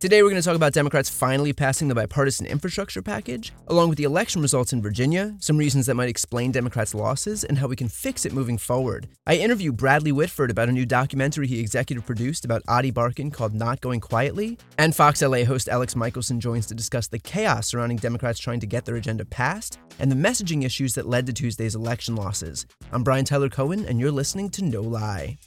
Today, we're going to talk about Democrats finally passing the bipartisan infrastructure package, along with the election results in Virginia, some reasons that might explain Democrats' losses, and how we can fix it moving forward. I interview Bradley Whitford about a new documentary he executive produced about Ady Barkan called Not Going Quietly, and Fox LA host Alex Michelson joins to discuss the chaos surrounding Democrats trying to get their agenda passed and the messaging issues that led to Tuesday's election losses. I'm Brian Tyler Cohen, and you're listening to No Lie.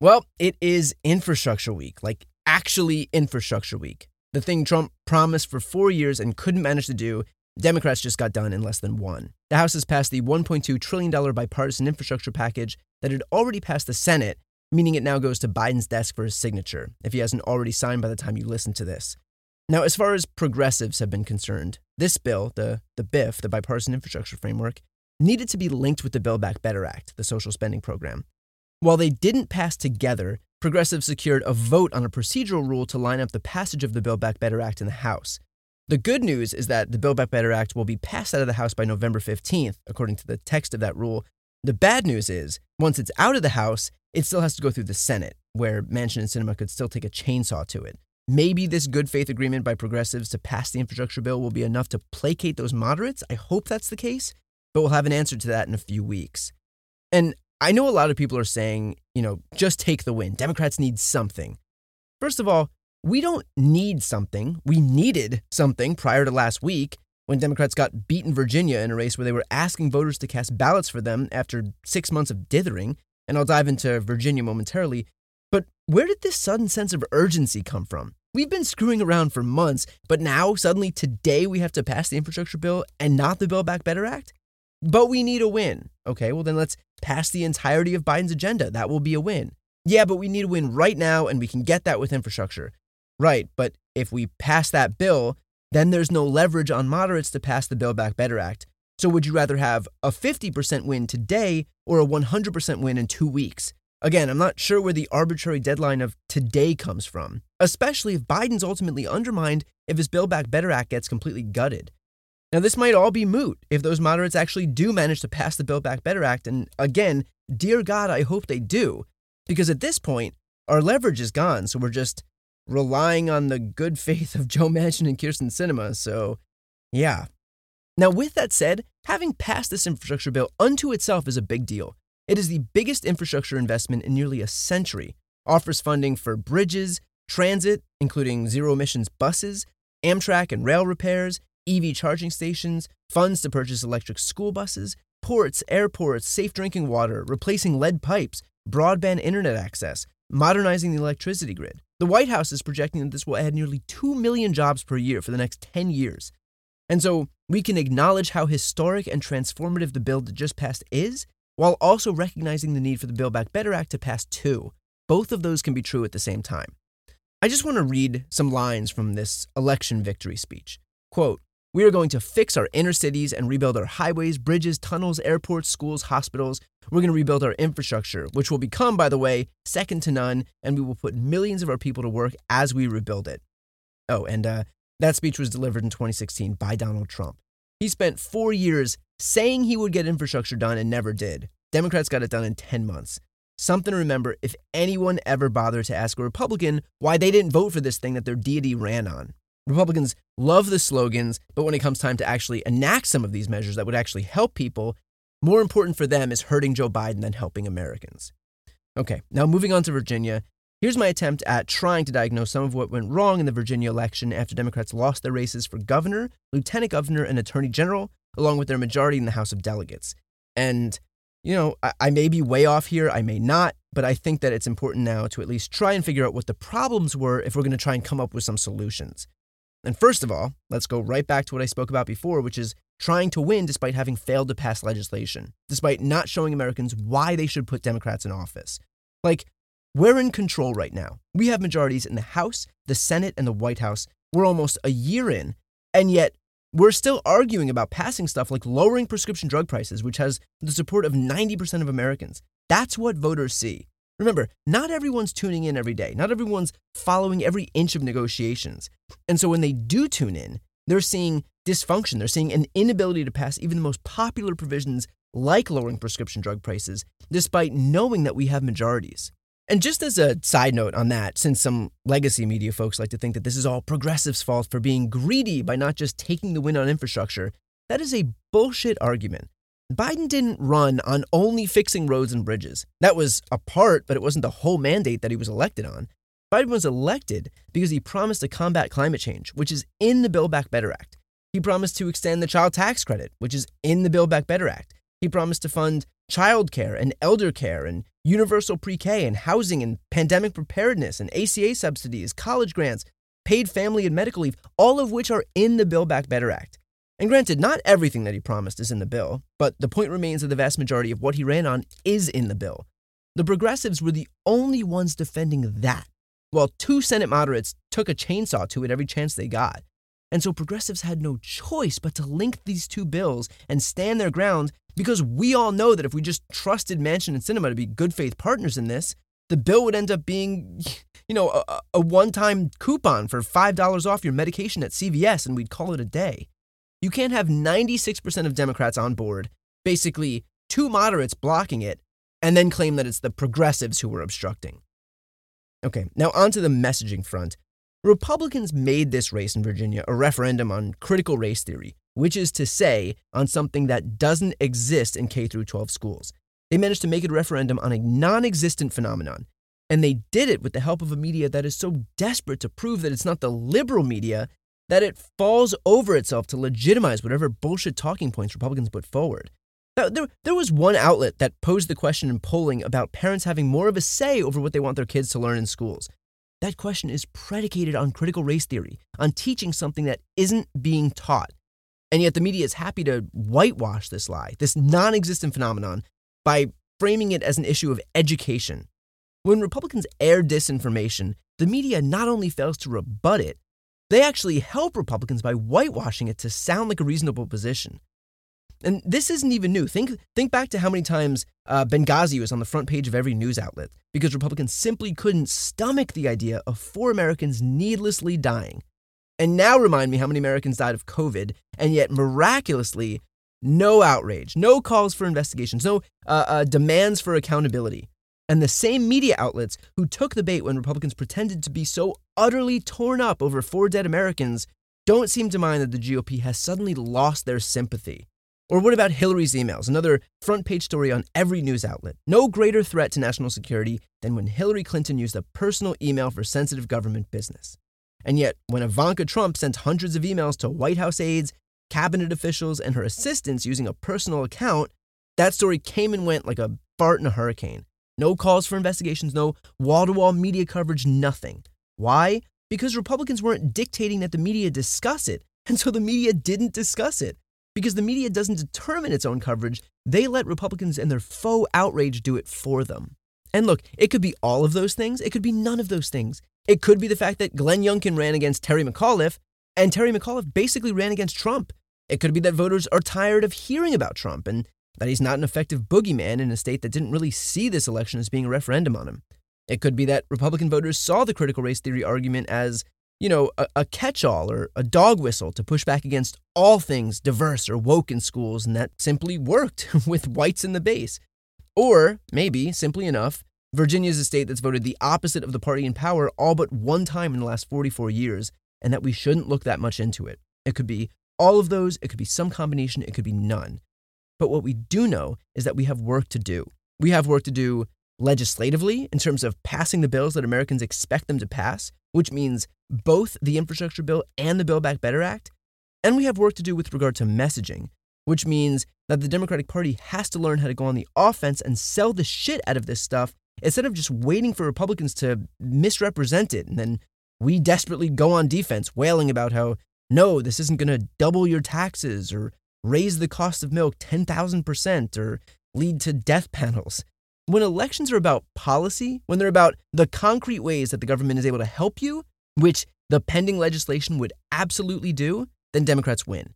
Well, it is infrastructure week, like actually infrastructure week. The thing Trump promised for four years and couldn't manage to do, Democrats just got done in less than one. The House has passed the $1.2 trillion bipartisan infrastructure package that had already passed the Senate, meaning it now goes to Biden's desk for his signature, if he hasn't already signed by the time you listen to this. Now, as far as progressives have been concerned, this bill, the, the BIF, the Bipartisan Infrastructure Framework, needed to be linked with the Build Back Better Act, the social spending program. While they didn't pass together, progressives secured a vote on a procedural rule to line up the passage of the Build Back Better Act in the House. The good news is that the Build Back Better Act will be passed out of the House by November 15th, according to the text of that rule. The bad news is, once it's out of the House, it still has to go through the Senate, where Manchin and Sinema could still take a chainsaw to it. Maybe this good faith agreement by progressives to pass the infrastructure bill will be enough to placate those moderates. I hope that's the case, but we'll have an answer to that in a few weeks. And I know a lot of people are saying, you know, just take the win. Democrats need something. First of all, we don't need something. We needed something prior to last week when Democrats got beaten Virginia in a race where they were asking voters to cast ballots for them after six months of dithering. And I'll dive into Virginia momentarily. But where did this sudden sense of urgency come from? We've been screwing around for months, but now suddenly today we have to pass the infrastructure bill and not the Build Back Better Act? But we need a win. Okay, well, then let's pass the entirety of Biden's agenda. That will be a win. Yeah, but we need a win right now, and we can get that with infrastructure. Right, but if we pass that bill, then there's no leverage on moderates to pass the Build Back Better Act. So would you rather have a 50% win today or a 100% win in two weeks? Again, I'm not sure where the arbitrary deadline of today comes from, especially if Biden's ultimately undermined if his Build Back Better Act gets completely gutted. Now, this might all be moot if those moderates actually do manage to pass the Build Back Better Act. And again, dear God, I hope they do. Because at this point, our leverage is gone. So we're just relying on the good faith of Joe Manchin and Kyrsten Sinema. So, yeah. Now, with that said, having passed this infrastructure bill unto itself is a big deal. It is the biggest infrastructure investment in nearly a century, offers funding for bridges, transit, including zero emissions buses, Amtrak and rail repairs, EV charging stations, funds to purchase electric school buses, ports, airports, safe drinking water, replacing lead pipes, broadband internet access, modernizing the electricity grid. The White House is projecting that this will add nearly 2 million jobs per year for the next 10 years. And so we can acknowledge how historic and transformative the bill that just passed is, while also recognizing the need for the Build Back Better Act to pass too. Both of those can be true at the same time. I just want to read some lines from this election victory speech. Quote, we are going to fix our inner cities and rebuild our highways, bridges, tunnels, airports, schools, hospitals. We're going to rebuild our infrastructure, which will become, by the way, second to none, and we will put millions of our people to work as we rebuild it. Oh, and uh, that speech was delivered in 2016 by Donald Trump. He spent four years saying he would get infrastructure done and never did. Democrats got it done in 10 months. Something to remember if anyone ever bothered to ask a Republican why they didn't vote for this thing that their deity ran on. Republicans love the slogans, but when it comes time to actually enact some of these measures that would actually help people, more important for them is hurting Joe Biden than helping Americans. Okay, now moving on to Virginia. Here's my attempt at trying to diagnose some of what went wrong in the Virginia election after Democrats lost their races for governor, lieutenant governor, and attorney general, along with their majority in the House of Delegates. And, you know, I, I may be way off here, I may not, but I think that it's important now to at least try and figure out what the problems were if we're going to try and come up with some solutions. And first of all, let's go right back to what I spoke about before, which is trying to win despite having failed to pass legislation, despite not showing Americans why they should put Democrats in office. Like, We're in control right now. We have majorities in the House, the Senate, and the White House. We're almost a year in, and yet we're still arguing about passing stuff like lowering prescription drug prices, which has the support of 90% of Americans. That's what voters see. Remember, not everyone's tuning in every day. Not everyone's following every inch of negotiations. And so when they do tune in, they're seeing dysfunction. They're seeing an inability to pass even the most popular provisions like lowering prescription drug prices, despite knowing that we have majorities. And just as a side note on that, since some legacy media folks like to think that this is all progressives' fault for being greedy by not just taking the win on infrastructure, that is a bullshit argument. Biden didn't run on only fixing roads and bridges. That was a part, but it wasn't the whole mandate that he was elected on. Biden was elected because he promised to combat climate change, which is in the Build Back Better Act. He promised to extend the child tax credit, which is in the Build Back Better Act. He promised to fund childcare and elder care and universal pre K and housing and pandemic preparedness and ACA subsidies, college grants, paid family and medical leave, all of which are in the Build Back Better Act. And granted, not everything that he promised is in the bill, but the point remains that the vast majority of what he ran on is in the bill. The progressives were the only ones defending that, while two Senate moderates took a chainsaw to it every chance they got. And so progressives had no choice but to link these two bills and stand their ground because we all know that if we just trusted Manchin and Sinema to be good faith partners in this, the bill would end up being, you know, a, a one time coupon for $5 off your medication at CVS and we'd call it a day. You can't have 96% of Democrats on board, basically two moderates blocking it, and then claim that it's the progressives who were obstructing. Okay, now onto the messaging front. Republicans made this race in Virginia a referendum on critical race theory, which is to say, on something that doesn't exist in K 12 schools. They managed to make it a referendum on a non existent phenomenon. And they did it with the help of a media that is so desperate to prove that it's not the liberal media that it falls over itself to legitimize whatever bullshit talking points Republicans put forward. Now, there, there was one outlet that posed the question in polling about parents having more of a say over what they want their kids to learn in schools. That question is predicated on critical race theory, on teaching something that isn't being taught. And yet the media is happy to whitewash this lie, this non existent phenomenon, by framing it as an issue of education. When Republicans air disinformation, the media not only fails to rebut it, they actually help Republicans by whitewashing it to sound like a reasonable position. And this isn't even new. Think, think back to how many times uh, Benghazi was on the front page of every news outlet because Republicans simply couldn't stomach the idea of four Americans needlessly dying. And now remind me how many Americans died of COVID, and yet miraculously, no outrage, no calls for investigations, no uh, uh, demands for accountability. And the same media outlets who took the bait when Republicans pretended to be so utterly torn up over four dead Americans don't seem to mind that the GOP has suddenly lost their sympathy. Or what about Hillary's emails, another front page story on every news outlet? No greater threat to national security than when Hillary Clinton used a personal email for sensitive government business. And yet, when Ivanka Trump sent hundreds of emails to White House aides, cabinet officials, and her assistants using a personal account, that story came and went like a fart in a hurricane. No calls for investigations, no wall to wall media coverage, nothing. Why? Because Republicans weren't dictating that the media discuss it, and so the media didn't discuss it because the media doesn't determine its own coverage. They let Republicans and their faux outrage do it for them. And look, it could be all of those things. It could be none of those things. It could be the fact that Glenn Youngkin ran against Terry McAuliffe and Terry McAuliffe basically ran against Trump. It could be that voters are tired of hearing about Trump and that he's not an effective boogeyman in a state that didn't really see this election as being a referendum on him. It could be that Republican voters saw the critical race theory argument as you know, a, a catch all or a dog whistle to push back against all things diverse or woke in schools, and that simply worked with whites in the base. Or maybe, simply enough, Virginia is a state that's voted the opposite of the party in power all but one time in the last 44 years, and that we shouldn't look that much into it. It could be all of those, it could be some combination, it could be none. But what we do know is that we have work to do. We have work to do legislatively in terms of passing the bills that Americans expect them to pass, which means both the infrastructure bill and the Build Back Better Act. And we have work to do with regard to messaging, which means that the Democratic Party has to learn how to go on the offense and sell the shit out of this stuff instead of just waiting for Republicans to misrepresent it. And then we desperately go on defense, wailing about how, no, this isn't going to double your taxes or raise the cost of milk 10,000% or lead to death panels. When elections are about policy, when they're about the concrete ways that the government is able to help you, which the pending legislation would absolutely do, then Democrats win.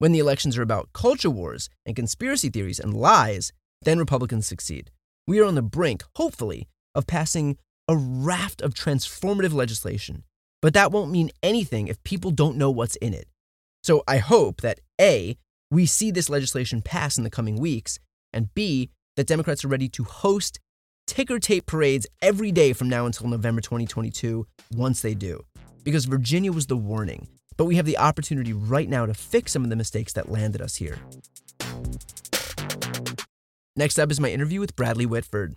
When the elections are about culture wars and conspiracy theories and lies, then Republicans succeed. We are on the brink, hopefully, of passing a raft of transformative legislation. But that won't mean anything if people don't know what's in it. So I hope that A, we see this legislation pass in the coming weeks, and B, that Democrats are ready to host ticker tape parades every day from now until November 2022 once they do. Because Virginia was the warning, but we have the opportunity right now to fix some of the mistakes that landed us here. Next up is my interview with Bradley Whitford.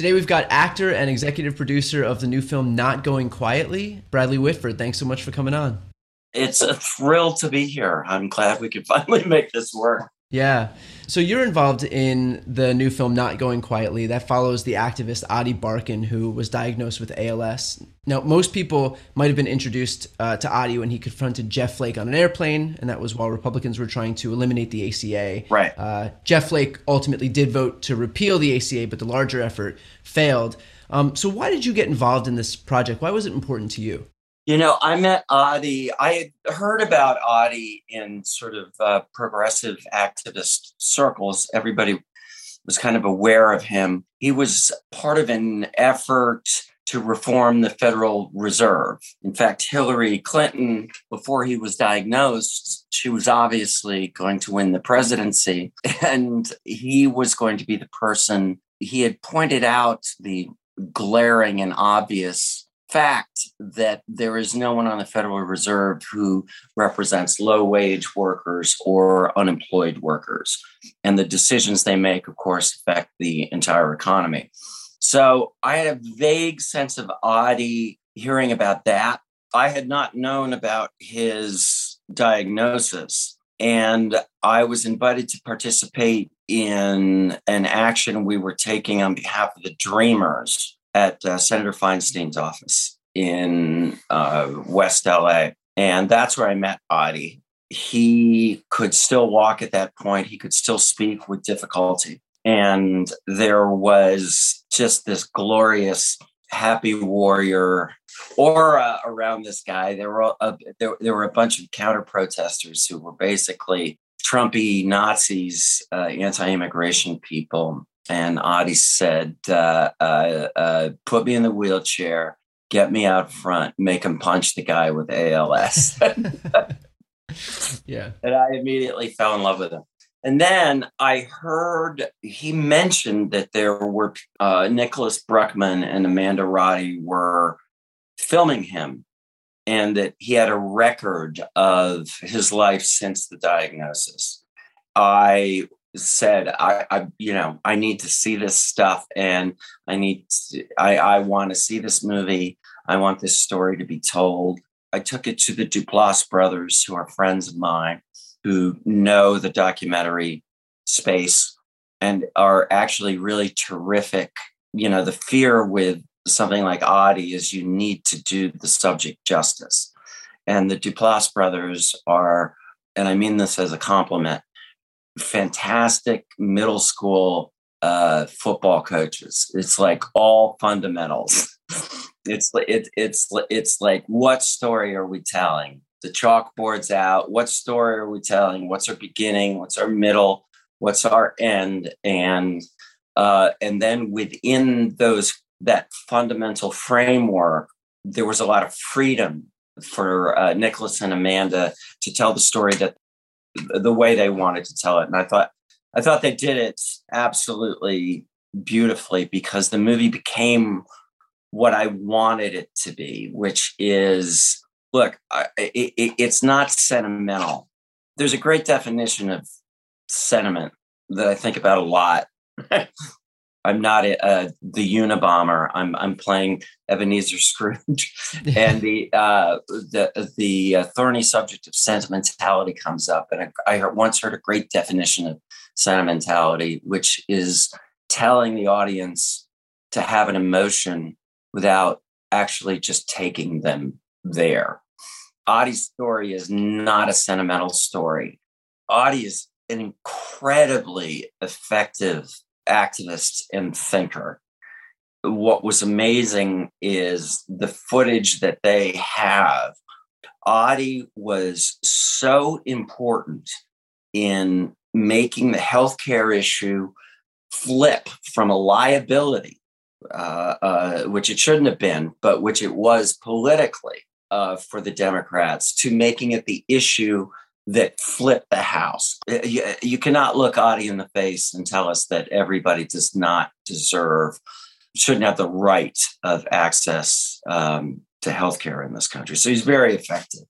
Today we've got actor and executive producer of the new film Not Going Quietly, Bradley Whitford. Thanks so much for coming on. It's a thrill to be here. I'm glad we could finally make this work. Yeah. So you're involved in the new film Not Going Quietly that follows the activist Ady Barkan, who was diagnosed with ALS. Now, most people might have been introduced uh, to Ady when he confronted Jeff Flake on an airplane, and that was while Republicans were trying to eliminate the ACA. Right. Uh, Jeff Flake ultimately did vote to repeal the ACA, but the larger effort failed. Um, so, why did you get involved in this project? Why was it important to you? You know, I met Ady. I had heard about Ady in sort of uh, progressive activist circles. Everybody was kind of aware of him. He was part of an effort to reform the Federal Reserve. In fact, Hillary Clinton, before he was diagnosed, she was obviously going to win the presidency. And he was going to be the person, he had pointed out the glaring and obvious fact that there is no one on the Federal Reserve who represents low wage workers or unemployed workers. And the decisions they make, of course, affect the entire economy. So I had a vague sense of Ady hearing about that. I had not known about his diagnosis. And I was invited to participate in an action we were taking on behalf of the Dreamers at uh, Senator Feinstein's office in uh, West LA. And that's where I met Ady. He could still walk at that point, he could still speak with difficulty. And there was just this glorious happy warrior aura around this guy. There were a, there, there were a bunch of counter protesters who were basically Trumpy Nazis, uh, anti-immigration people, and Ady said, uh, uh, uh, "Put me in the wheelchair, get me out front, make him punch the guy with ALS." yeah, and I immediately fell in love with him. And then I heard he mentioned that there were uh, Nicholas Bruckman and Amanda Roddy were filming him, and that he had a record of his life since the diagnosis. I said I, I you know i need to see this stuff and i need to, i i want to see this movie. I want this story to be told. I took it to the duplass brothers who are friends of mine who know the documentary space and are actually really terrific you know the fear with something like Ady is you need to do the subject justice and the duplass brothers are and i mean this as a compliment fantastic middle school uh, football coaches. It's like all fundamentals. it's it, it's it's like what story are we telling? The chalkboard's out. What story are we telling? What's our beginning? What's our middle? What's our end? And Uh, and then within those that fundamental framework, there was a lot of freedom for uh, Nicholas and Amanda to tell the story that the way they wanted to tell it. And I thought I thought they did it absolutely beautifully because the movie became what I wanted it to be, which is look, it, it, it's not sentimental. There's a great definition of sentiment that I think about a lot. I'm not a, uh, the Unabomber. I'm I'm playing Ebenezer Scrooge, and the uh, the the uh, thorny subject of sentimentality comes up. And I, I once heard a great definition of sentimentality, which is telling the audience to have an emotion without actually just taking them there. Ady's story is not a sentimental story. Ady is an incredibly effective activist and thinker. What was amazing is the footage that they have. Ady was so important in making the healthcare issue flip from a liability, uh, uh, which it shouldn't have been, but which it was politically uh, for the Democrats, to making it the issue that flipped the House. Uh, you, you cannot look Ady in the face and tell us that everybody does not deserve, shouldn't have the right of access um, to healthcare in this country. So he's very effective.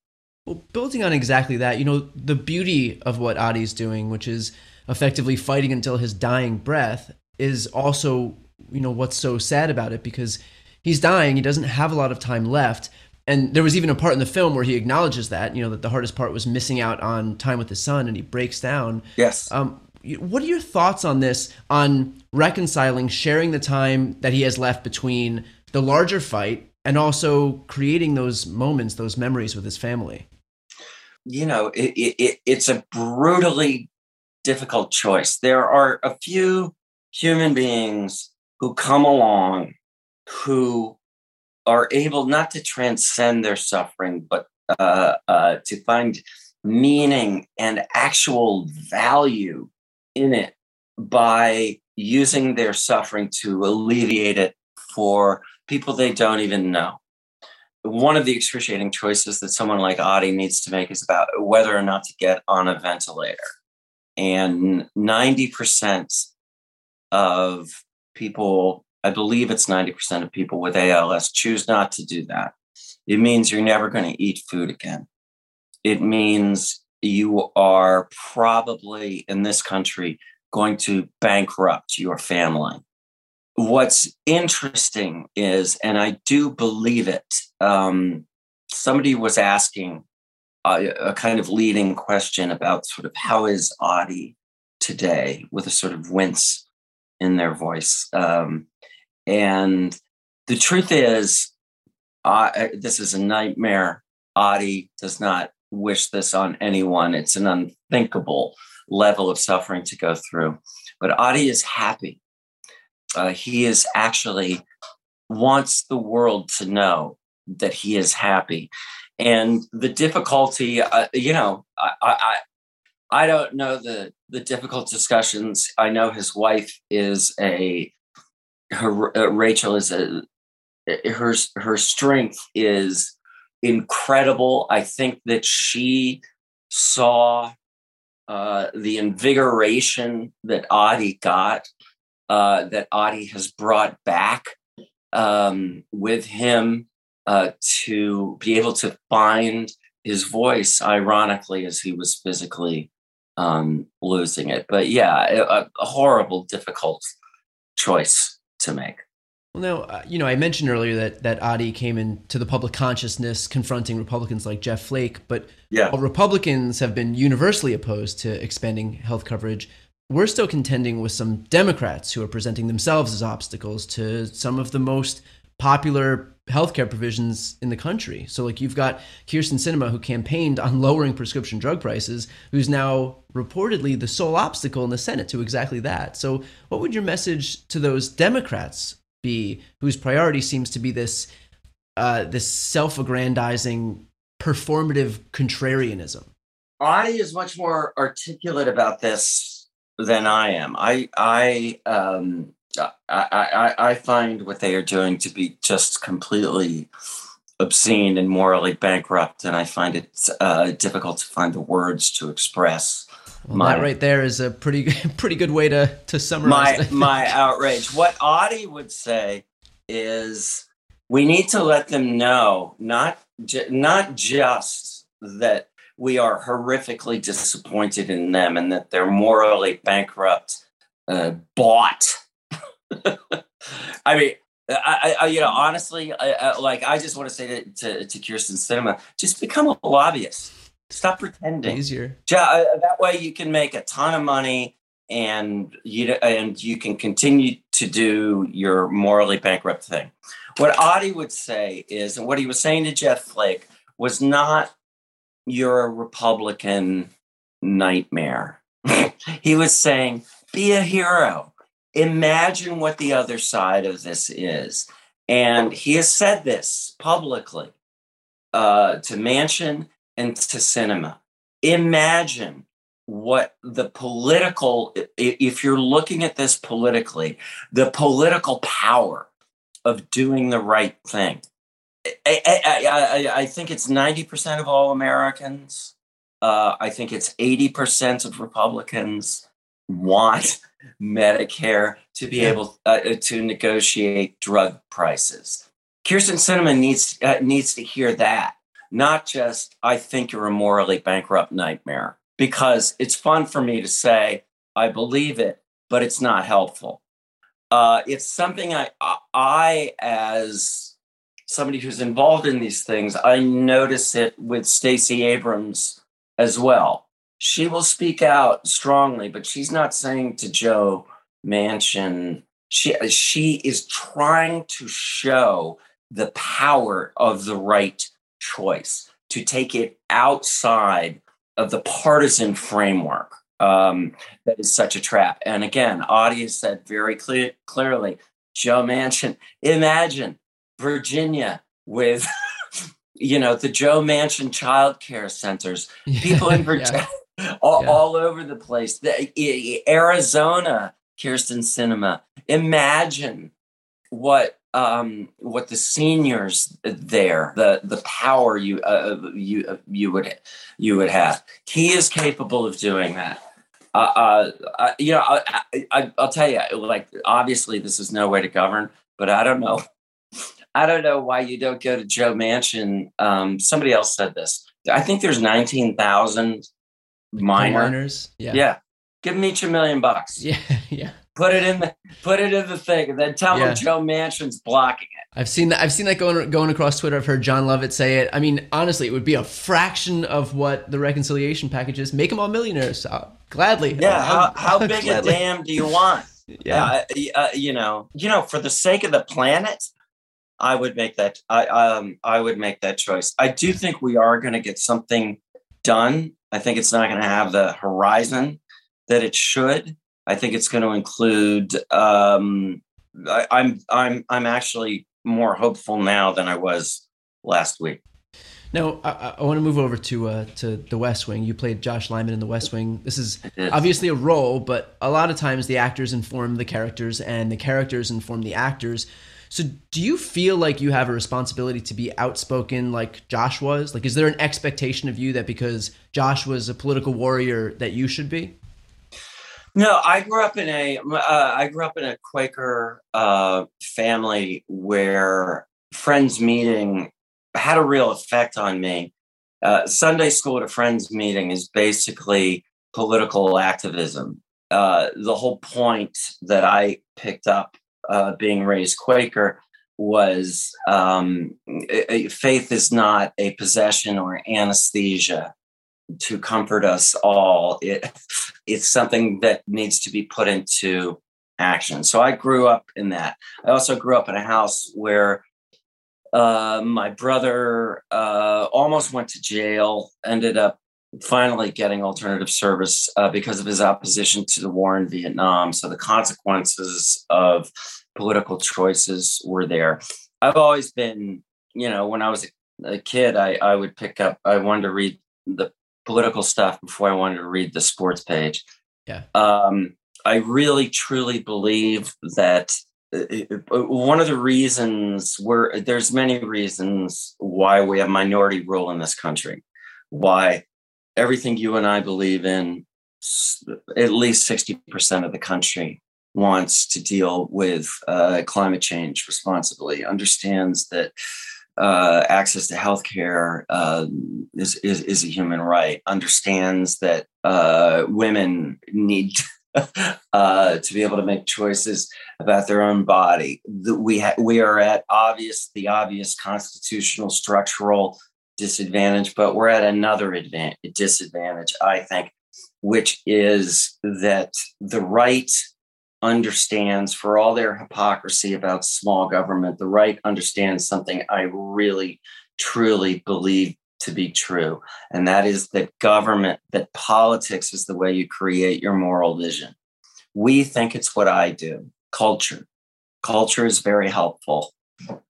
Well, building on exactly that, you know, the beauty of what Ady's doing, which is effectively fighting until his dying breath, is also, you know, what's so sad about it because he's dying. He doesn't have a lot of time left. And there was even a part in the film where he acknowledges that, you know, that the hardest part was missing out on time with his son and he breaks down. Yes. Um, what are your thoughts on this, on reconciling, sharing the time that he has left between the larger fight and also creating those moments, those memories with his family? you know, it, it, it's a brutally difficult choice. There are a few human beings who come along who are able not to transcend their suffering, but uh, uh, to find meaning and actual value in it by using their suffering to alleviate it for people they don't even know one of the excruciating choices that someone like Ady needs to make is about whether or not to get on a ventilator. And 90% of people, I believe it's 90% of people with ALS, choose not to do that. It means you're never going to eat food again. It means you are probably in this country going to bankrupt your family what's interesting is, and I do believe it, um, somebody was asking a, a, kind of leading question about sort of how is Ady today with a sort of wince in their voice. Um, and the truth is, this is a nightmare. Ady does not wish this on anyone. It's an unthinkable level of suffering to go through. But Ady is happy uh, he is actually wants the world to know that he is happy. And the difficulty, uh, you know, I, I, I don't know the the difficult discussions. I know his wife is a her uh, Rachel is a her her strength is incredible. I think that she saw uh, the invigoration that Ady got uh, that Ady has brought back um, with him uh, to be able to find his voice, ironically, as he was physically um, losing it. But yeah, a, a, horrible, difficult choice to make. Well, now, uh, you know, I mentioned earlier that that Ady came into the public consciousness confronting Republicans like Jeff Flake, but yeah. Republicans have been universally opposed to expanding health coverage we're still contending with some Democrats who are presenting themselves as obstacles to some of the most popular healthcare provisions in the country. So, like, you've got Kyrsten Sinema who campaigned on lowering prescription drug prices, who's now reportedly the sole obstacle in the Senate to exactly that. So, what would your message to those Democrats be, whose priority seems to be this uh, this self-aggrandizing, performative contrarianism? Ady is much more articulate about this than I am. I I um I, I I find what they are doing to be just completely obscene and morally bankrupt, and I find it uh, difficult to find the words to express. Well, my, that right there is a pretty pretty good way to to summarize my my outrage. What Ady would say is, we need to let them know not not just that we are horrifically disappointed in them and that they're morally bankrupt, uh, bought. I mean, I, I, you know, honestly, I, I, like I just want to say to, to, to Kyrsten Sinema, just become a lobbyist. Stop pretending. Easier. Uh, that way, you can make a ton of money, and you and you can continue to do your morally bankrupt thing. What Ady would say is, and what he was saying to Jeff Flake was not you're a Republican nightmare. he was saying, be a hero. Imagine what the other side of this is. And he has said this publicly uh, to Manchin and to Sinema. Imagine what the political, if you're looking at this politically, the political power of doing the right thing. I, I, I, I think it's 90% of all Americans. Uh, I think it's 80% of Republicans want Medicare to be able uh, to negotiate drug prices. Kyrsten Sinema needs uh, needs to hear that, not just "I think you're a morally bankrupt nightmare," because it's fun for me to say I believe it, but it's not helpful. Uh, it's something I I as somebody who's involved in these things, I notice it with Stacey Abrams as well she will speak out strongly, but she's not saying to Joe Manchin. She she is trying to show the power of the right choice to take it outside of the partisan framework um, that is such a trap. And again, audience said very clear, clearly, Joe Manchin. Imagine Virginia with. you know the Joe Manchin child care centers. People in Virginia, all, yeah. all over the place. The, Arizona, Kyrsten Sinema. Imagine what um, what the seniors there, the the power you uh, you uh, you would you would have. He is capable of doing that. Uh, uh, you know, I, I, I'll tell you, like obviously this is no way to govern, but I don't know. I don't know why you don't go to Joe Manchin. Um, somebody else said this. I think there's 19,000 minor. minors. Yeah. Yeah. Give them each a million bucks. Yeah. Yeah. Put it in the put it in the thing, and then tell yeah. them Joe Manchin's blocking it. I've seen that. I've seen that going going across Twitter. I've heard Jon Lovett say it. I mean, honestly, it would be a fraction of what the reconciliation package is. Make them all millionaires. Uh, gladly. Yeah. how, how big gladly. a dam do you want? Yeah. Uh, uh, you know. You know, for the sake of the planet, I would make that. I um. I would make that choice. I do think we are going to get something done I think it's not going to have the horizon that it should. I think it's going to include. Um, I, I'm I'm I'm actually more hopeful now than I was last week. Now, I, I want to move over to uh, to The West Wing. You played Josh Lyman in The West Wing. This is obviously a role, but a lot of times the actors inform the characters, and the characters inform the actors. So do you feel like you have a responsibility to be outspoken like Josh was? Like is there an expectation of you that because Josh was a political warrior that you should be? No, I grew up in a uh, I grew up in a Quaker uh, family where friends meeting had a real effect on me. Uh, Sunday school at a friends meeting is basically political activism. Uh, the whole point that I picked up uh, being raised Quaker was um, faith is not a possession or anesthesia to comfort us all. It, it's something that needs to be put into action. So I grew up in that. I also grew up in a house where uh, my brother uh, almost went to jail, ended up finally getting alternative service uh, because of his opposition to the war in Vietnam. So the consequences of political choices were there. I've always been, you know, when I was a kid, I, I would pick up, I wanted to read the political stuff before I wanted to read the sports page. Yeah. Um, I really truly believe that uh, uh, one of the reasons we're there's many reasons why we have minority rule in this country, why everything you and I believe in, at least 60% of the country wants to deal with uh, climate change responsibly, understands that uh, access to healthcare uh, is, is, is a human right. Understands that uh, women need uh, to be able to make choices about their own body. We ha- we are at obvious the obvious constitutional structural disadvantage, but we're at another advantage, disadvantage, I think, which is that the right understands, for all their hypocrisy about small government, the right understands something I really, truly believe to be true. And that is that government, that politics is the way you create your moral vision. We think it's what I do culture. Culture is very helpful.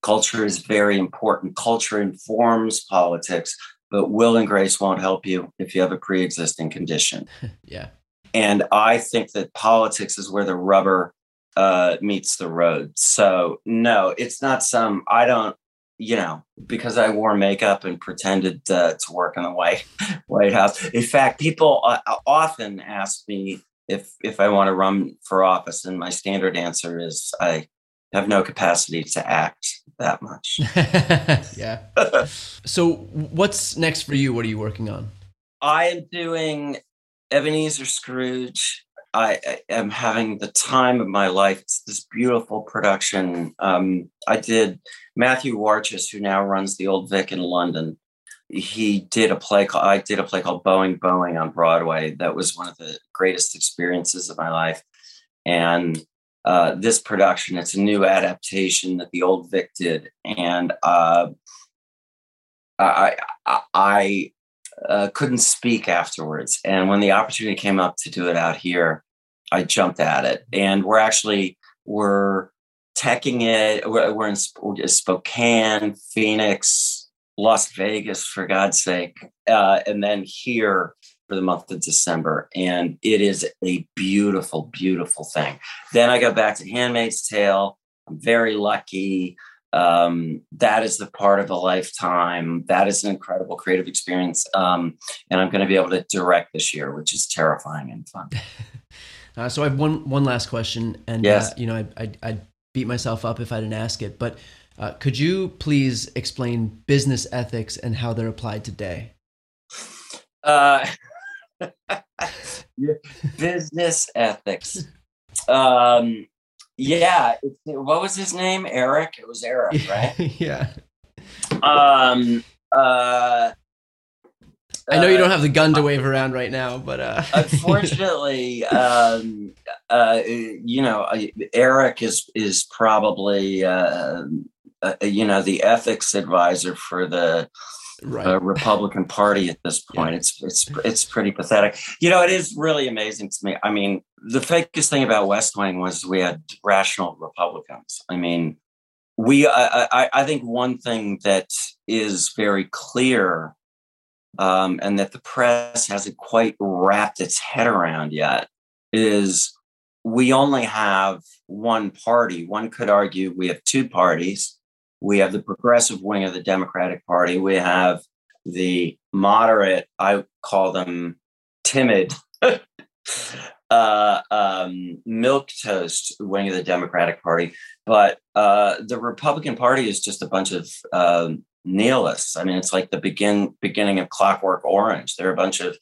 Culture is very important. Culture informs politics, but will and grace won't help you if you have a pre existing condition. yeah. And I think that politics is where the rubber uh, meets the road. So, no, it's not some, I don't, you know, because I wore makeup and pretended uh, to work in the White White House. In fact, people uh, often ask me if if I want to run for office, and my standard answer is I have no capacity to act that much. yeah. so, what's next for you? What are you working on? I am doing Ebenezer Scrooge. I, I am having the time of my life. It's this beautiful production. Um, I did Matthew Warchus, who now runs the Old Vic in London. He did a play called I did a play called Boeing Boeing on Broadway. That was one of the greatest experiences of my life. And uh, this production, it's a new adaptation that the Old Vic did, and uh, I I, I uh, couldn't speak afterwards. And when the opportunity came up to do it out here, I jumped at it. And we're actually we're teching it. We're, we're in Spokane, Phoenix, Las Vegas, for God's sake, uh, and then here for the month of December. And it is a beautiful, beautiful thing. Then I go back to Handmaid's Tale. I'm very lucky um, that is the part of a lifetime. That is an incredible creative experience. Um, and I'm going to be able to direct this year, which is terrifying and fun. uh, so I have one one last question, and uh, yes. Uh, you know, I, I I'd beat myself up if I didn't ask it, but uh, could you please explain business ethics and how they're applied today? Uh, business ethics. Um, yeah. what was his name? Eric. It was Eric, right? yeah. Um. Uh. I know you don't have the gun to uh, wave around right now, but uh. unfortunately, um, uh, you know, uh, Eric is is probably uh, uh, you know the ethics advisor for the right. uh, Republican Party at this point. Yeah. It's it's it's pretty pathetic. You know, it is really amazing to me. I mean, the fakest thing about West Wing was we had rational Republicans. I mean, we I, I, I think one thing that is very clear, um, and that the press hasn't quite wrapped its head around yet, is we only have one party. One could argue we have two parties we have the progressive wing of the Democratic Party. We have the moderate, I call them timid, uh, um, milk toast wing of the Democratic Party. But uh, the Republican Party is just a bunch of uh, nihilists. I mean, it's like the begin beginning of Clockwork Orange. They're a bunch of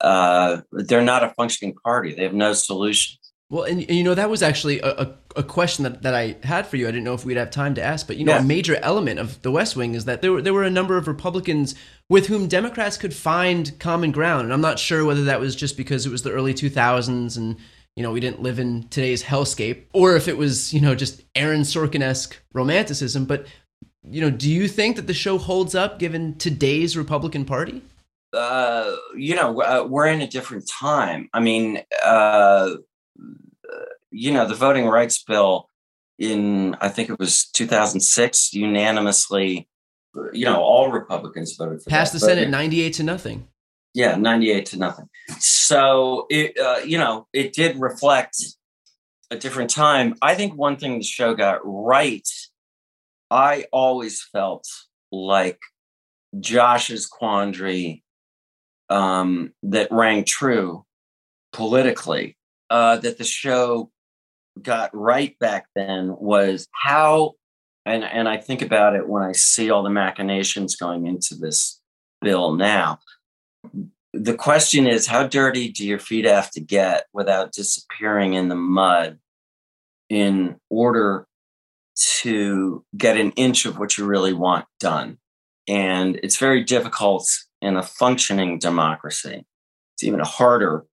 uh, they're not a functioning party. They have no solution. Well, and, and, you know that was actually a, a, a, question that, that I had for you. I didn't know if we'd have time to ask, but you know, yeah. a major element of the West Wing is that there were there were a number of Republicans with whom Democrats could find common ground, and I'm not sure whether that was just because it was the early 2000s and you know we didn't live in today's hellscape, or if it was you know just Aaron Sorkin esque romanticism. But you know, do you think that the show holds up given today's Republican Party? Uh, you know, uh, we're in a different time. I mean. Uh you know, the voting rights bill in, I think it was 2006, unanimously, you know, all Republicans voted for Passed that. the Senate 98 to nothing. Yeah, 98 to nothing. So it, uh, you know, it did reflect a different time. I think one thing the show got right, I always felt like Josh's quandary um, that rang true politically, uh, that the show got right back then was how, and, and I think about it when I see all the machinations going into this bill now. The question is, how dirty do your feet have to get without disappearing in the mud in order to get an inch of what you really want done? And it's very difficult in a functioning democracy. It's even harder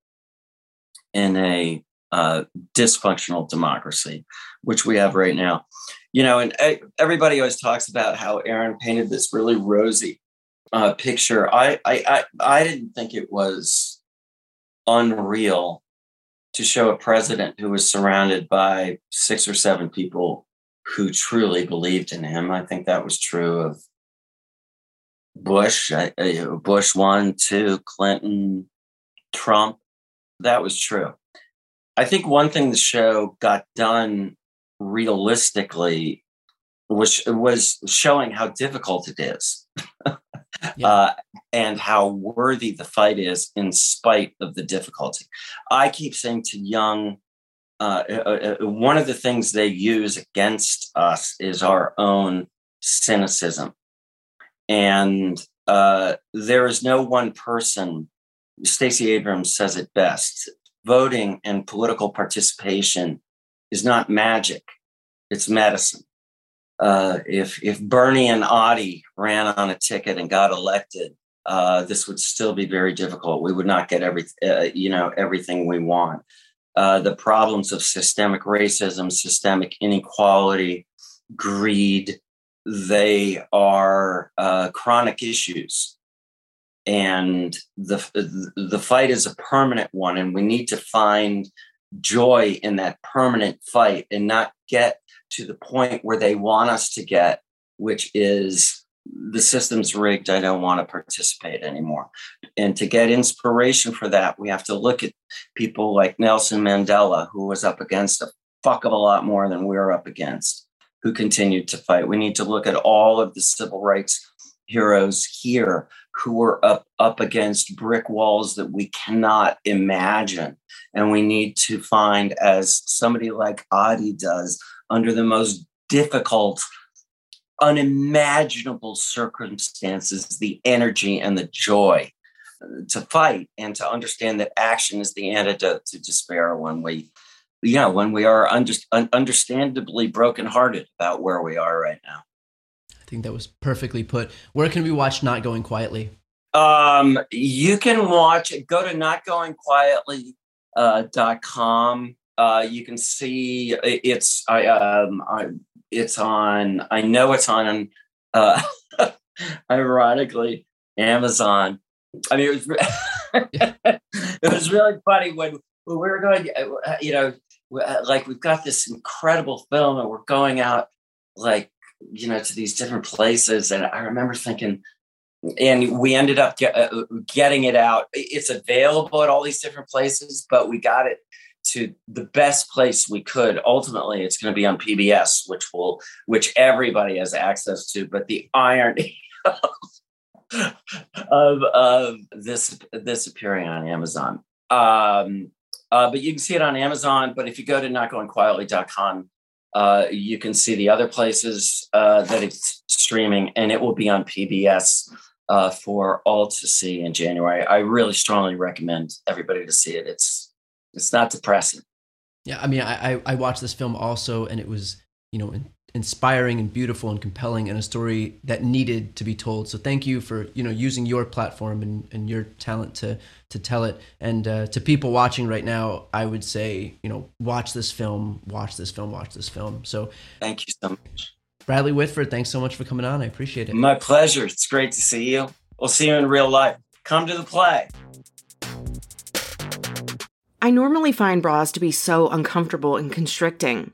in a uh, dysfunctional democracy, which we have right now. You know, and eh, everybody always talks about how Aaron painted this really rosy uh, picture. I, I, I, I didn't think it was unreal to show a president who was surrounded by six or seven people who truly believed in him. I think that was true of Bush, Bush one, two, Clinton, Trump. That was true. I think one thing the show got done realistically was was showing how difficult it is, yeah. uh, and how worthy the fight is in spite of the difficulty. I keep saying to young. Uh, uh, uh one of the things they use against us is our own cynicism and uh, there is no one person. Stacey Abrams says it best voting and political participation is not magic, it's medicine. Uh, if if Bernie and Ady ran on a ticket and got elected, uh, this would still be very difficult. We would not get every uh, you know everything we want. Uh, the problems of systemic racism, systemic inequality, greed, they are uh, chronic issues and the the fight is a permanent one and we need to find joy in that permanent fight and not get to the point where they want us to get which is the system's rigged i don't want to participate anymore and to get inspiration for that we have to look at people like nelson mandela who was up against a fuck of a lot more than we we're up against who continued to fight. We need to look at all of the civil rights heroes here who are up up against brick walls that we cannot imagine and we need to find as somebody like ady does under the most difficult unimaginable circumstances the energy and the joy uh, to fight and to understand that action is the antidote to despair when we yeah, when we are under, un- understandably brokenhearted about where we are right now. I think that was perfectly put. Where can we watch Not Going Quietly? Um, you can watch. Go to notgoingquietly.com. Uh. Uh, you can see it's I um I, it's on. I know it's on. Uh, ironically, Amazon. I mean, it was it was really funny when when we were going. Uh, you know, uh, like we've got this incredible film and we're going out like you know to these different places. And i remember thinking and we ended up get, uh, getting it out. It's available at all these different places but we got it to the best place we could. Ultimately it's going to be on pbs which will which everybody has access to. But the irony of, of this this appearing on amazon. Um uh, but you can see it on Amazon. But if you go to notgoingquietly.com, uh, you can see the other places uh, that it's streaming, and it will be on PBS uh, for all to see in January. I really strongly recommend everybody to see it. It's it's not depressing. Yeah, I mean, I I watched this film also, and it was you know inspiring and beautiful and compelling and a story that needed to be told. So thank you for you know using your platform and, and your talent to to tell it. And uh, to people watching right now, I would say you know watch this film, watch this film, watch this film. So thank you so much, Bradley Whitford. Thanks so much for coming on. I appreciate it. My pleasure. It's great to see you. We'll see you in real life. Come to the play. I normally find bras to be so uncomfortable and constricting.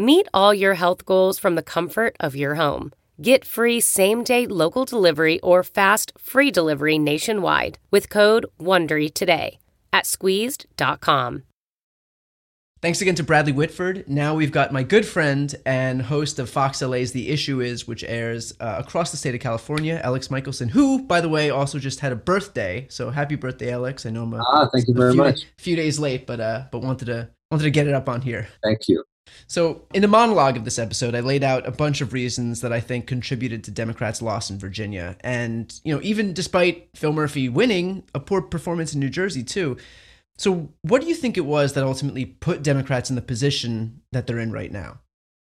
Meet all your health goals from the comfort of your home. Get free same day local delivery or fast free delivery nationwide with code WONDERY today at squeezed.com. Thanks again to Bradley Whitford. Now we've got my good friend and host of Fox LA's The Issue Is, which airs uh, across the state of California, Alex Michaelson, who, by the way, also just had a birthday. So happy birthday, Alex! I know I'm a, ah, thank you very few, much. few days late, but uh, but wanted to wanted to get it up on here. Thank you. So, in the monologue of this episode, I laid out a bunch of reasons that I think contributed to Democrats' loss in Virginia. And, you know, even despite Phil Murphy winning, a poor performance in New Jersey, too. So, what do you think it was that ultimately put Democrats in the position that they're in right now?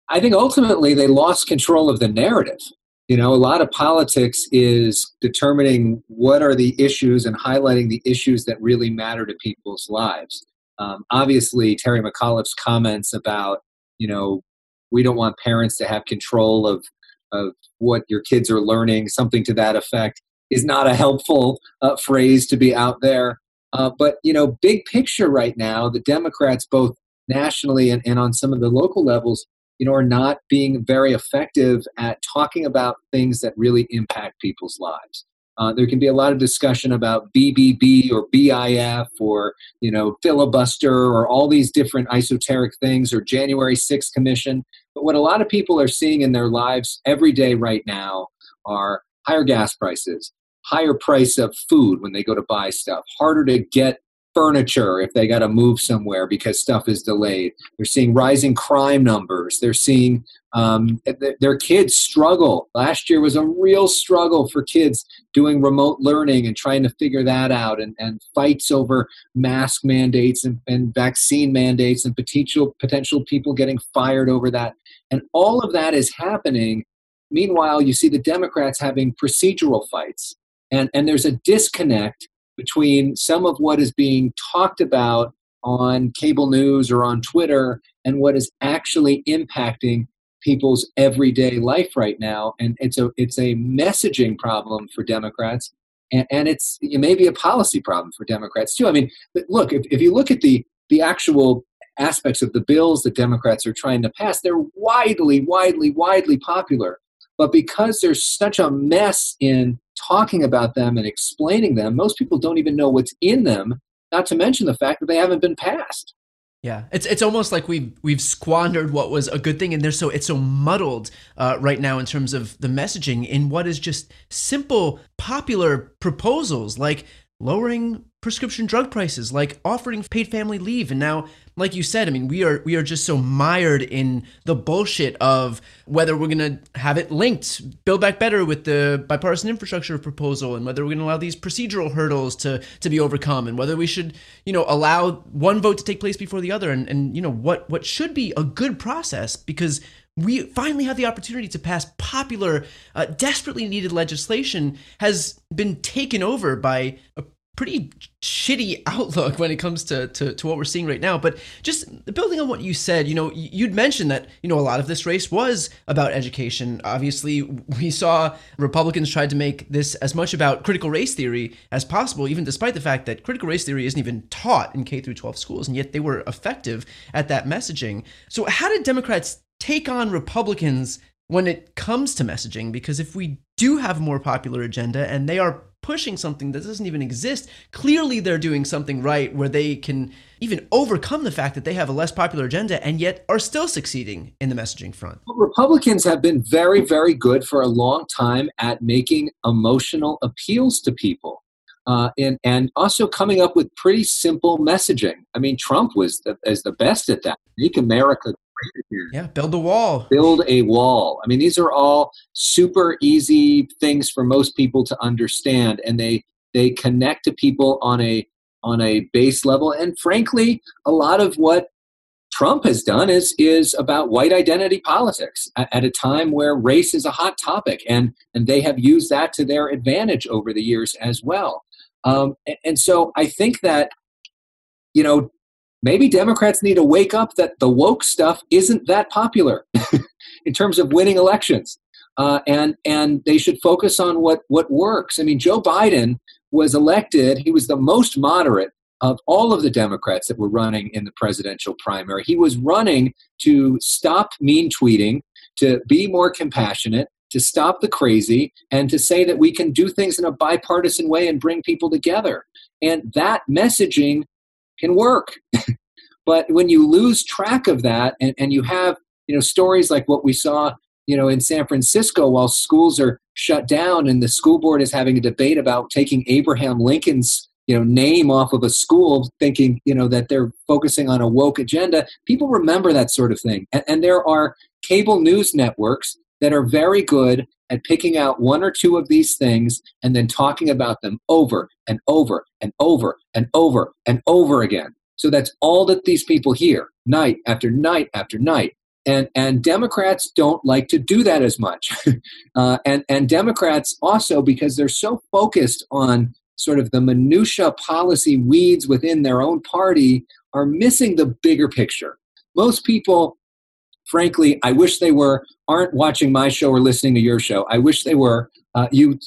I think ultimately they lost control of the narrative. You know, a lot of politics is determining what are the issues and highlighting the issues that really matter to people's lives. Um, obviously, Terry McAuliffe's comments about, you know, we don't want parents to have control of, of what your kids are learning, something to that effect, is not a helpful uh, phrase to be out there. Uh, but, you know, big picture right now, the Democrats, both nationally and, and on some of the local levels, you know, are not being very effective at talking about things that really impact people's lives. Uh, there can be a lot of discussion about BBB or BIF or you know filibuster or all these different esoteric things or January 6th Commission. But what a lot of people are seeing in their lives every day right now are higher gas prices, higher price of food when they go to buy stuff, harder to get furniture if they got to move somewhere because stuff is delayed. They're seeing rising crime numbers. They're seeing um, th- their kids struggle. Last year was a real struggle for kids doing remote learning and trying to figure that out, and, and fights over mask mandates and, and vaccine mandates and potential potential people getting fired over that. And all of that is happening. Meanwhile, you see the Democrats having procedural fights. And, and there's a disconnect between some of what is being talked about on cable news or on Twitter and what is actually impacting people's everyday life right now. And it's a it's a messaging problem for democrats and, and it's it may be a policy problem for democrats too. I mean look if, if you look at the the actual aspects of the bills that democrats are trying to pass they're widely widely widely popular. But because there's such a mess in talking about them and explaining them, most people don't even know what's in them, not to mention the fact that they haven't been passed. Yeah, it's it's almost like we've we've squandered what was a good thing, and there's so it's so muddled uh, right now in terms of the messaging in what is just simple, popular proposals like lowering prescription drug prices, like offering paid family leave, and now like you said, I mean, we are we are just so mired in the bullshit of whether we're gonna have it linked, build back better with the bipartisan infrastructure proposal, and whether we're gonna allow these procedural hurdles to to be overcome, and whether we should, you know, allow one vote to take place before the other, and and you know what what should be a good process because we finally have the opportunity to pass popular, uh, desperately needed legislation has been taken over by a pretty shitty outlook when it comes to, to, to what we're seeing right now. But just building on what you said, you know, you'd mentioned that, you know, a lot of this race was about education. Obviously, we saw Republicans tried to make this as much about critical race theory as possible, even despite the fact that critical race theory isn't even taught in K through 12 schools, and yet they were effective at that messaging. So how did Democrats take on Republicans when it comes to messaging? Because if we do have a more popular agenda and they are pushing something that doesn't even exist. Clearly, they're doing something right where they can even overcome the fact that they have a less popular agenda and yet are still succeeding in the messaging front. Republicans have been very, very good for a long time at making emotional appeals to people. Uh, and and also coming up with pretty simple messaging. I mean, Trump was the, is the best at that. Make America yeah, build a wall. Build a wall. I mean, these are all super easy things for most people to understand, and they they connect to people on a on a base level. And frankly, a lot of what Trump has done is is about white identity politics at, a time where race is a hot topic, and and they have used that to their advantage over the years as well. Um, and, and so I think that you know maybe Democrats need to wake up that the woke stuff isn't that popular in terms of winning elections. Uh, and and they should focus on what what works. I mean, Joe Biden was elected; he was the most moderate of all of the Democrats that were running in the presidential primary. He was running to stop mean tweeting, to be more compassionate, to stop the crazy, and to say that we can do things in a bipartisan way and bring people together. And that messaging can work. but when you lose track of that and, and you have you know stories like what we saw you know in San Francisco while schools are shut down and the school board is having a debate about taking Abraham Lincoln's you know name off of a school thinking you know that they're focusing on a woke agenda people remember that sort of thing and, and there are cable news networks that are very good at picking out one or two of these things and then talking about them over and over and over and over and over again. So that's all that these people hear night after night after night. And, and Democrats don't like to do that as much. uh, and, and Democrats also, because they're so focused on sort of the minutia policy weeds within their own party, are missing the bigger picture. Most people frankly, I wish they were, aren't watching my show or listening to your show. I wish they were. Uh, you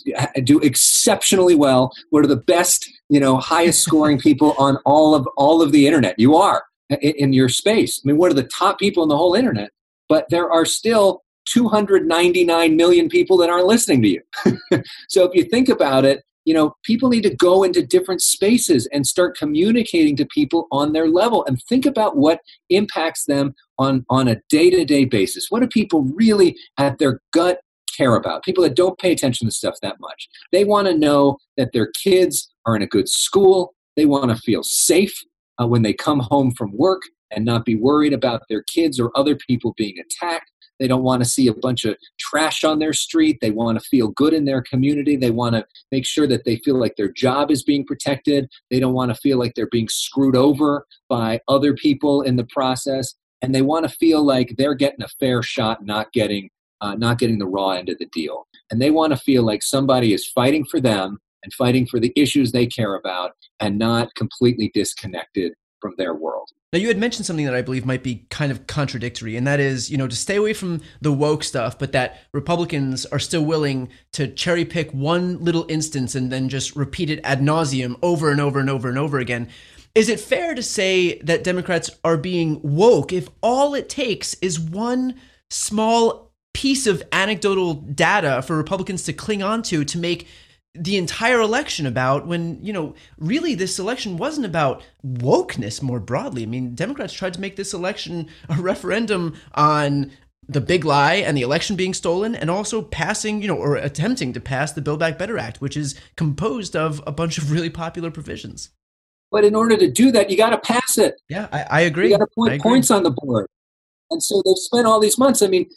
do exceptionally well. One of the best, you know, highest scoring people on all of all of the internet. You are in, in your space. I mean, one of the top people in the whole internet. But there are still 299 million people that aren't listening to you. so if you think about it, you know people need to go into different spaces and start communicating to people on their level and think about what impacts them on on a day-to-day basis. What do people really at their gut care about? People that don't pay attention to stuff that much. They want to know that their kids are in a good school. They want to feel safe uh, when they come home from work and not be worried about their kids or other people being attacked they don't want to see a bunch of trash on their street. They want to feel good in their community. They want to make sure that they feel like their job is being protected. They don't want to feel like they're being screwed over by other people in the process. And they want to feel like they're getting a fair shot, not getting uh, not getting the raw end of the deal. And they want to feel like somebody is fighting for them and fighting for the issues they care about and not completely disconnected from their world. Now, you had mentioned something that I believe might be kind of contradictory, and that is, you know, to stay away from the woke stuff, but that Republicans are still willing to cherry pick one little instance and then just repeat it ad nauseum over and over and over and over again. Is it fair to say that Democrats are being woke if all it takes is one small piece of anecdotal data for Republicans to cling on to to make the entire election about when, you know, really this election wasn't about wokeness more broadly. I mean, Democrats tried to make this election a referendum on the big lie and the election being stolen and also passing, you know, or attempting to pass the Build Back Better Act, which is composed of a bunch of really popular provisions. But in order to do that, you got to pass it. Yeah, I, I agree. You got to put points on the board. And so they've spent all these months. I mean,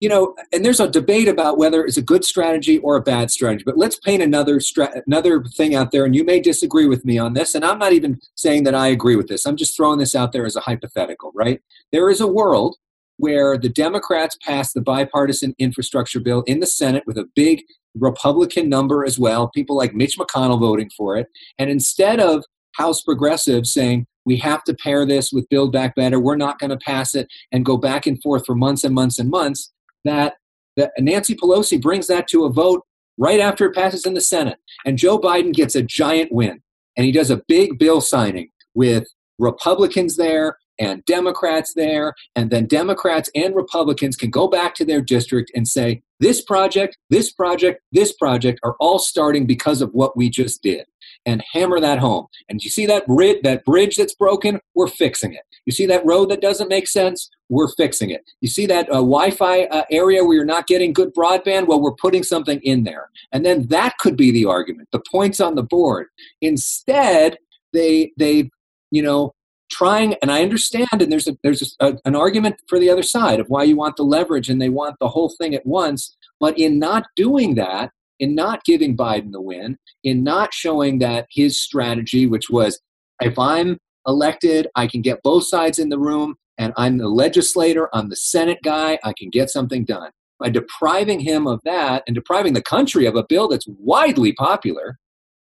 you know, and there's a debate about whether it's a good strategy or a bad strategy. But let's paint another stra- another thing out there, and you may disagree with me on this. And I'm not even saying that I agree with this. I'm just throwing this out there as a hypothetical, right? There is a world where the Democrats passed the bipartisan infrastructure bill in the Senate with a big Republican number as well, people like Mitch McConnell voting for it. And instead of House progressives saying, we have to pair this with Build Back Better, we're not going to pass it, and go back and forth for months and months and months, that, that Nancy Pelosi brings that to a vote right after it passes in the Senate. And Joe Biden gets a giant win. And he does a big bill signing with Republicans there and Democrats there, and then Democrats and Republicans can go back to their district and say, this project, this project, this project are all starting because of what we just did, and hammer that home. And you see that bridge, that bridge that's broken, we're fixing it. You see that road that doesn't make sense, we're fixing it. You see that uh, Wi-Fi uh, area where you're not getting good broadband, well, we're putting something in there, and then that could be the argument, the points on the board. Instead, they they you know trying and i understand and there's a there's a, an argument for the other side of why you want the leverage and they want the whole thing at once but in not doing that in not giving biden the win in not showing that his strategy which was if i'm elected i can get both sides in the room and i'm the legislator i'm the senate guy i can get something done. By depriving him of that and depriving the country of a bill that's widely popular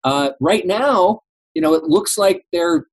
uh, right now you know it looks like they're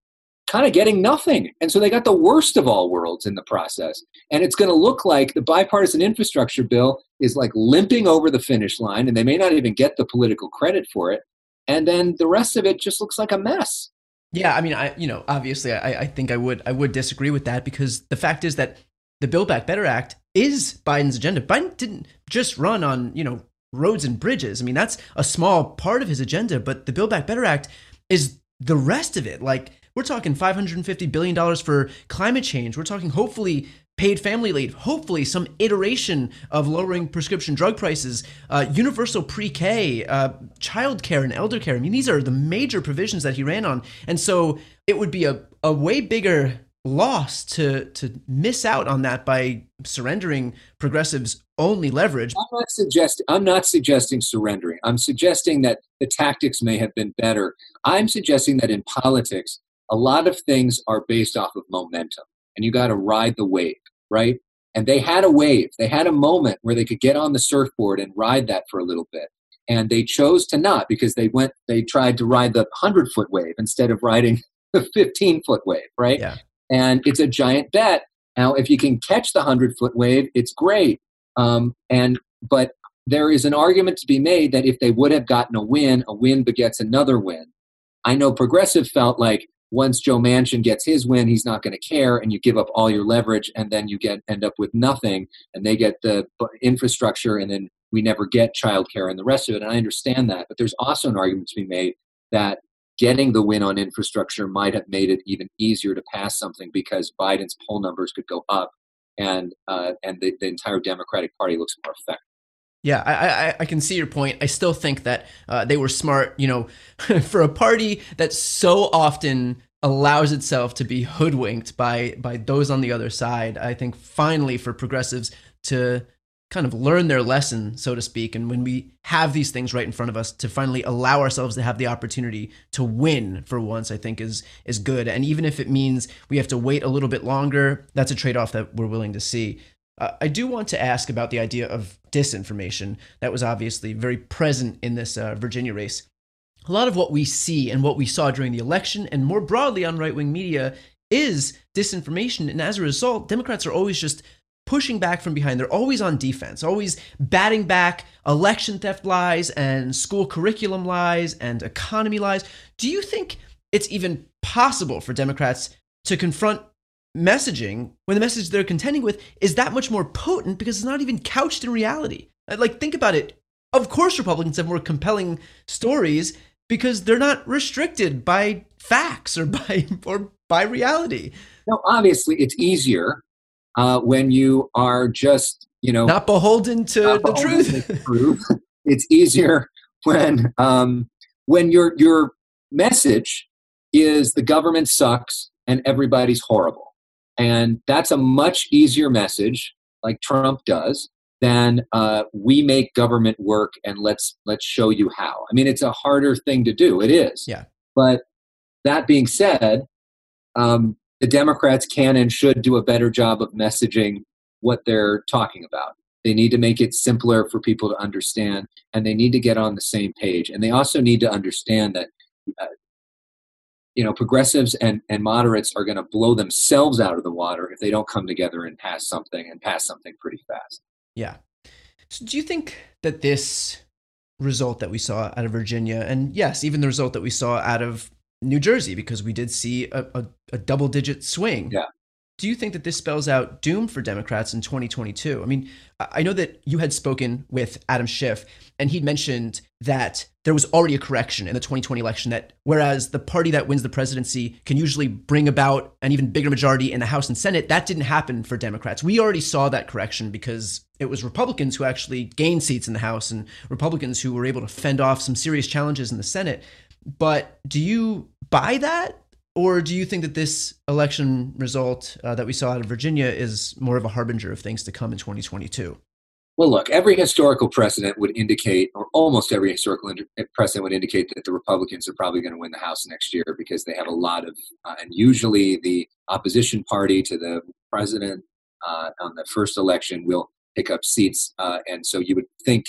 kind of getting nothing. And so they got the worst of all worlds in the process. And it's going to look like the bipartisan infrastructure bill is like limping over the finish line, and they may not even get the political credit for it. And then the rest of it just looks like a mess. Yeah, I mean, I you know, obviously, I, I think I would I would disagree with that because the fact is that the Build Back Better Act is Biden's agenda. Biden didn't just run on you know roads and bridges. I mean, that's a small part of his agenda, but the Build Back Better Act is the rest of it. Like we're talking $550 billion for climate change. We're talking hopefully paid family leave, hopefully some iteration of lowering prescription drug prices, uh, universal pre-K, uh, child care and elder care. I mean, these are the major provisions that he ran on. And so it would be a, a way bigger loss to to miss out on that by surrendering progressives only leverage. I'm not suggesting I'm not suggesting surrendering. I'm suggesting that the tactics may have been better. I'm suggesting that in politics a lot of things are based off of momentum and you got to ride the wave, right? And they had a wave. They had a moment where they could get on the surfboard and ride that for a little bit. And they chose to not because they went, they tried to ride the 100 foot wave instead of riding the 15 foot wave, right? Yeah. And it's a giant bet. Now, if you can catch the 100 foot wave, it's great. Um, and, but there is an argument to be made that if they would have gotten a win, a win begets another win. I know Progressive felt like once Joe Manchin gets his win, he's not going to care, and you give up all your leverage, and then you get end up with nothing, and they get the infrastructure, and then we never get childcare and the rest of it. And I understand that, but there's also an argument to be made that getting the win on infrastructure might have made it even easier to pass something because Biden's poll numbers could go up, and uh, and the, the entire Democratic Party looks more effective. Yeah, I, I, I can see your point. I still think that uh, they were smart, you know, for a party that so often allows itself to be hoodwinked by by those on the other side. I think finally for progressives to kind of learn their lesson, so to speak, and when we have these things right in front of us, to finally allow ourselves to have the opportunity to win for once, I think is is good. And even if it means we have to wait a little bit longer, that's a trade off that we're willing to see. Uh, I do want to ask about the idea of disinformation that was obviously very present in this uh, Virginia race. A lot of what we see and what we saw during the election, and more broadly on right wing media, is disinformation. And as a result, Democrats are always just pushing back from behind. They're always on defense, always batting back election theft lies and school curriculum lies and economy lies. Do you think it's even possible for Democrats to confront messaging when the message they're contending with is that much more potent because it's not even couched in reality. Uh, like, think about it. Of course, Republicans have more compelling stories because they're not restricted by facts or by or by reality. Now, obviously, it's easier uh, when you are just you know not beholden to not the beholden truth. To truth. it's easier when um, when your your message is the government sucks and everybody's horrible and that's a much easier message, like Trump does, than uh, we make government work and let's let's show you how. I mean, it's a harder thing to do. It is. Yeah. But that being said, um, the Democrats can and should do a better job of messaging what they're talking about. They need to make it simpler for people to understand, and they need to get on the same page. And they also need to understand that, uh, you know, progressives and, and moderates are going to blow themselves out of the water if they don't come together and pass something and pass something pretty fast. Yeah. So do you think that this result that we saw out of Virginia, and yes, even the result that we saw out of New Jersey, because we did see a, a, a double digit swing. Yeah do you think that this spells out doom for Democrats in 2022? I mean, I know that you had spoken with Adam Schiff, and he'd mentioned that there was already a correction in the 2020 election. That whereas the party that wins the presidency can usually bring about an even bigger majority in the House and Senate, that didn't happen for Democrats. We already saw that correction because it was Republicans who actually gained seats in the House and Republicans who were able to fend off some serious challenges in the Senate. But do you buy that? Or do you think that this election result uh, that we saw out of Virginia is more of a harbinger of things to come in 2022? Well, look, every historical precedent would indicate, or almost every historical precedent would indicate that the Republicans are probably going to win the House next year because they have a lot of, uh, and usually the opposition party to the president uh, on the first election will pick up seats. Uh, and so you would think,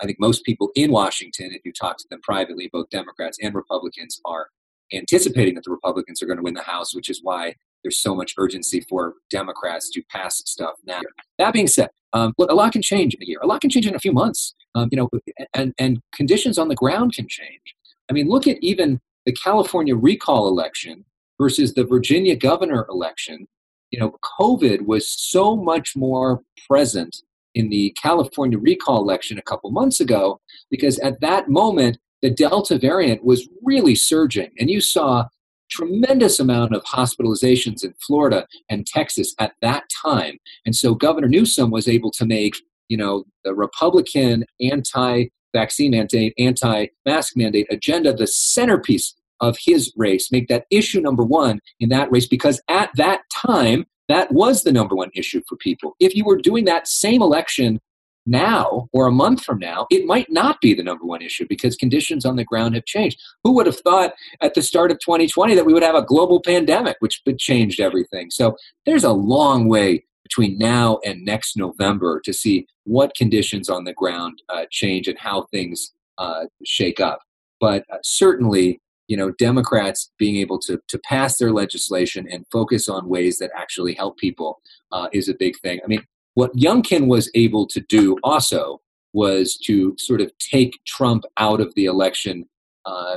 I think most people in Washington, if you talk to them privately, both Democrats and Republicans, are anticipating that the Republicans are going to win the House, which is why there's so much urgency for Democrats to pass stuff now. That being said, um, look, a lot can change in a year. A lot can change in a few months. Um, you know, and and conditions on the ground can change. I mean, look at even the California recall election versus the Virginia governor election. You know, COVID was so much more present in the California recall election a couple months ago because at that moment the Delta variant was really surging, and you saw tremendous amount of hospitalizations in Florida and Texas at that time. And so Governor Newsom was able to make, you know, the Republican anti-vaccine mandate, anti-mask mandate agenda the centerpiece of his race, make that issue number one in that race, because at that time, that was the number one issue for people. If you were doing that same election now or a month from now, it might not be the number one issue because conditions on the ground have changed. Who would have thought at the start of 2020 that we would have a global pandemic, which changed everything? So there's a long way between now and next November to see what conditions on the ground uh, change and how things uh, shake up. But uh, certainly, you know, Democrats being able to to pass their legislation and focus on ways that actually help people uh, is a big thing. I mean, what Youngkin was able to do also was to sort of take Trump out of the election uh,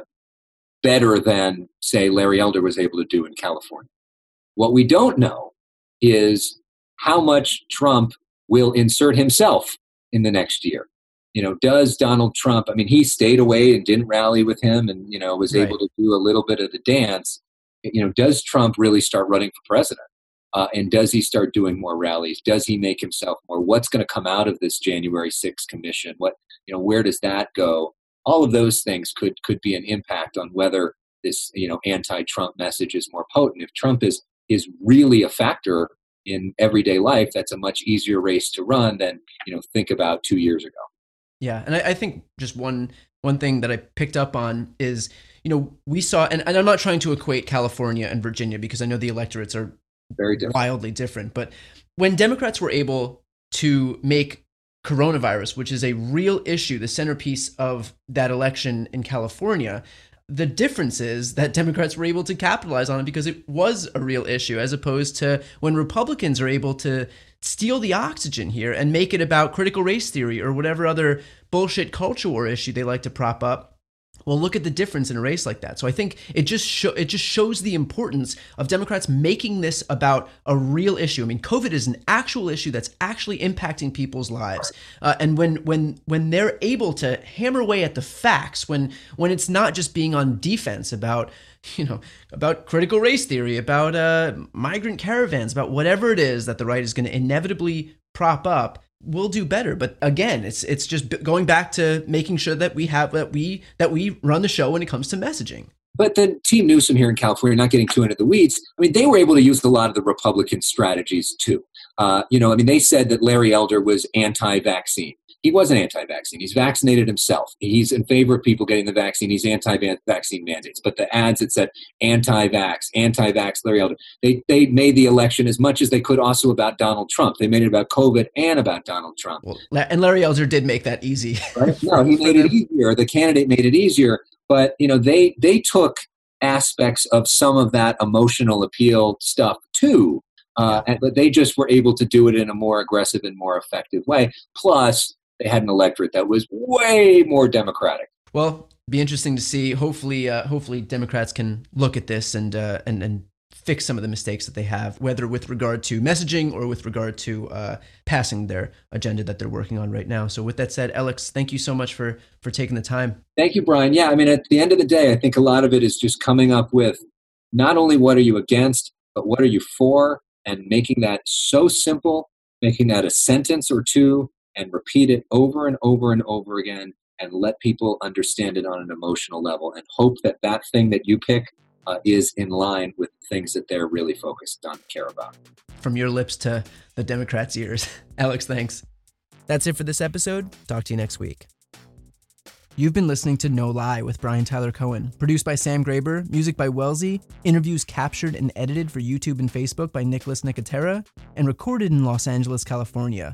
better than, say, Larry Elder was able to do in California. What we don't know is how much Trump will insert himself in the next year. You know, does Donald Trump, I mean, he stayed away and didn't rally with him and, you know, was right. able to do a little bit of the dance. You know, does Trump really start running for president? Uh, and does he start doing more rallies? Does he make himself more? What's going to come out of this January 6th commission? What you know, where does that go? All of those things could could be an impact on whether this you know anti-Trump message is more potent. If Trump is is really a factor in everyday life, that's a much easier race to run than you know think about two years ago. Yeah, and I, I think just one one thing that I picked up on is you know we saw and, and i'm not trying to equate california and virginia because i know the electorates are very different. wildly different. But when Democrats were able to make coronavirus, which is a real issue, the centerpiece of that election in California, the difference is that Democrats were able to capitalize on it because it was a real issue, as opposed to when Republicans are able to steal the oxygen here and make it about critical race theory or whatever other bullshit culture war issue they like to prop up well, look at the difference in a race like that. So I think it just it just shows the importance of Democrats making this about a real issue. I mean, COVID is an actual issue that's actually impacting people's lives, uh, and when when when they're able to hammer away at the facts, when when it's not just being on defense about you know about critical race theory, about uh, migrant caravans, about whatever it is that the right is going to inevitably prop up we'll do better but again it's it's just going back to making sure that we have that we that we run the show when it comes to messaging but then Team Newsom here in California, not getting too into the weeds, I mean, they were able to use a lot of the Republican strategies too. Uh, you know, I mean, they said that Larry Elder was anti-vaccine. He wasn't anti-vaccine. He's vaccinated himself. He's in favor of people getting the vaccine. He's anti-vaccine mandates. But the ads that said anti-vax, anti-vax Larry Elder, they, they made the election as much as they could also about Donald Trump. They made it about COVID and about Donald Trump. Well, and Larry Elder did make that easy. right? No, he made it easier. The candidate made it easier. But, you know, they, they took aspects of some of that emotional appeal stuff too. Uh, and, but they just were able to do it in a more aggressive and more effective way. Plus, they had an electorate that was way more democratic. Well, be interesting to see. Hopefully, uh, hopefully Democrats can look at this and uh, and and fix some of the mistakes that they have, whether with regard to messaging or with regard to uh, passing their agenda that they're working on right now. So, with that said, Alex, thank you so much for for taking the time. Thank you, Brian. Yeah, I mean, at the end of the day, I think a lot of it is just coming up with not only what are you against, but what are you for, and making that so simple, making that a sentence or two, and repeat it over and over and over again and let people understand it on an emotional level and hope that that thing that you pick uh, is in line with things that they're really focused on care about. From your lips to the Democrats' ears. Alex, thanks. That's it for this episode. Talk to you next week. You've been listening to No Lie with Brian Tyler Cohen, produced by Sam Graber, music by Wellesley, interviews captured and edited for YouTube and Facebook by Nicholas Nicotera, and recorded in Los Angeles, California.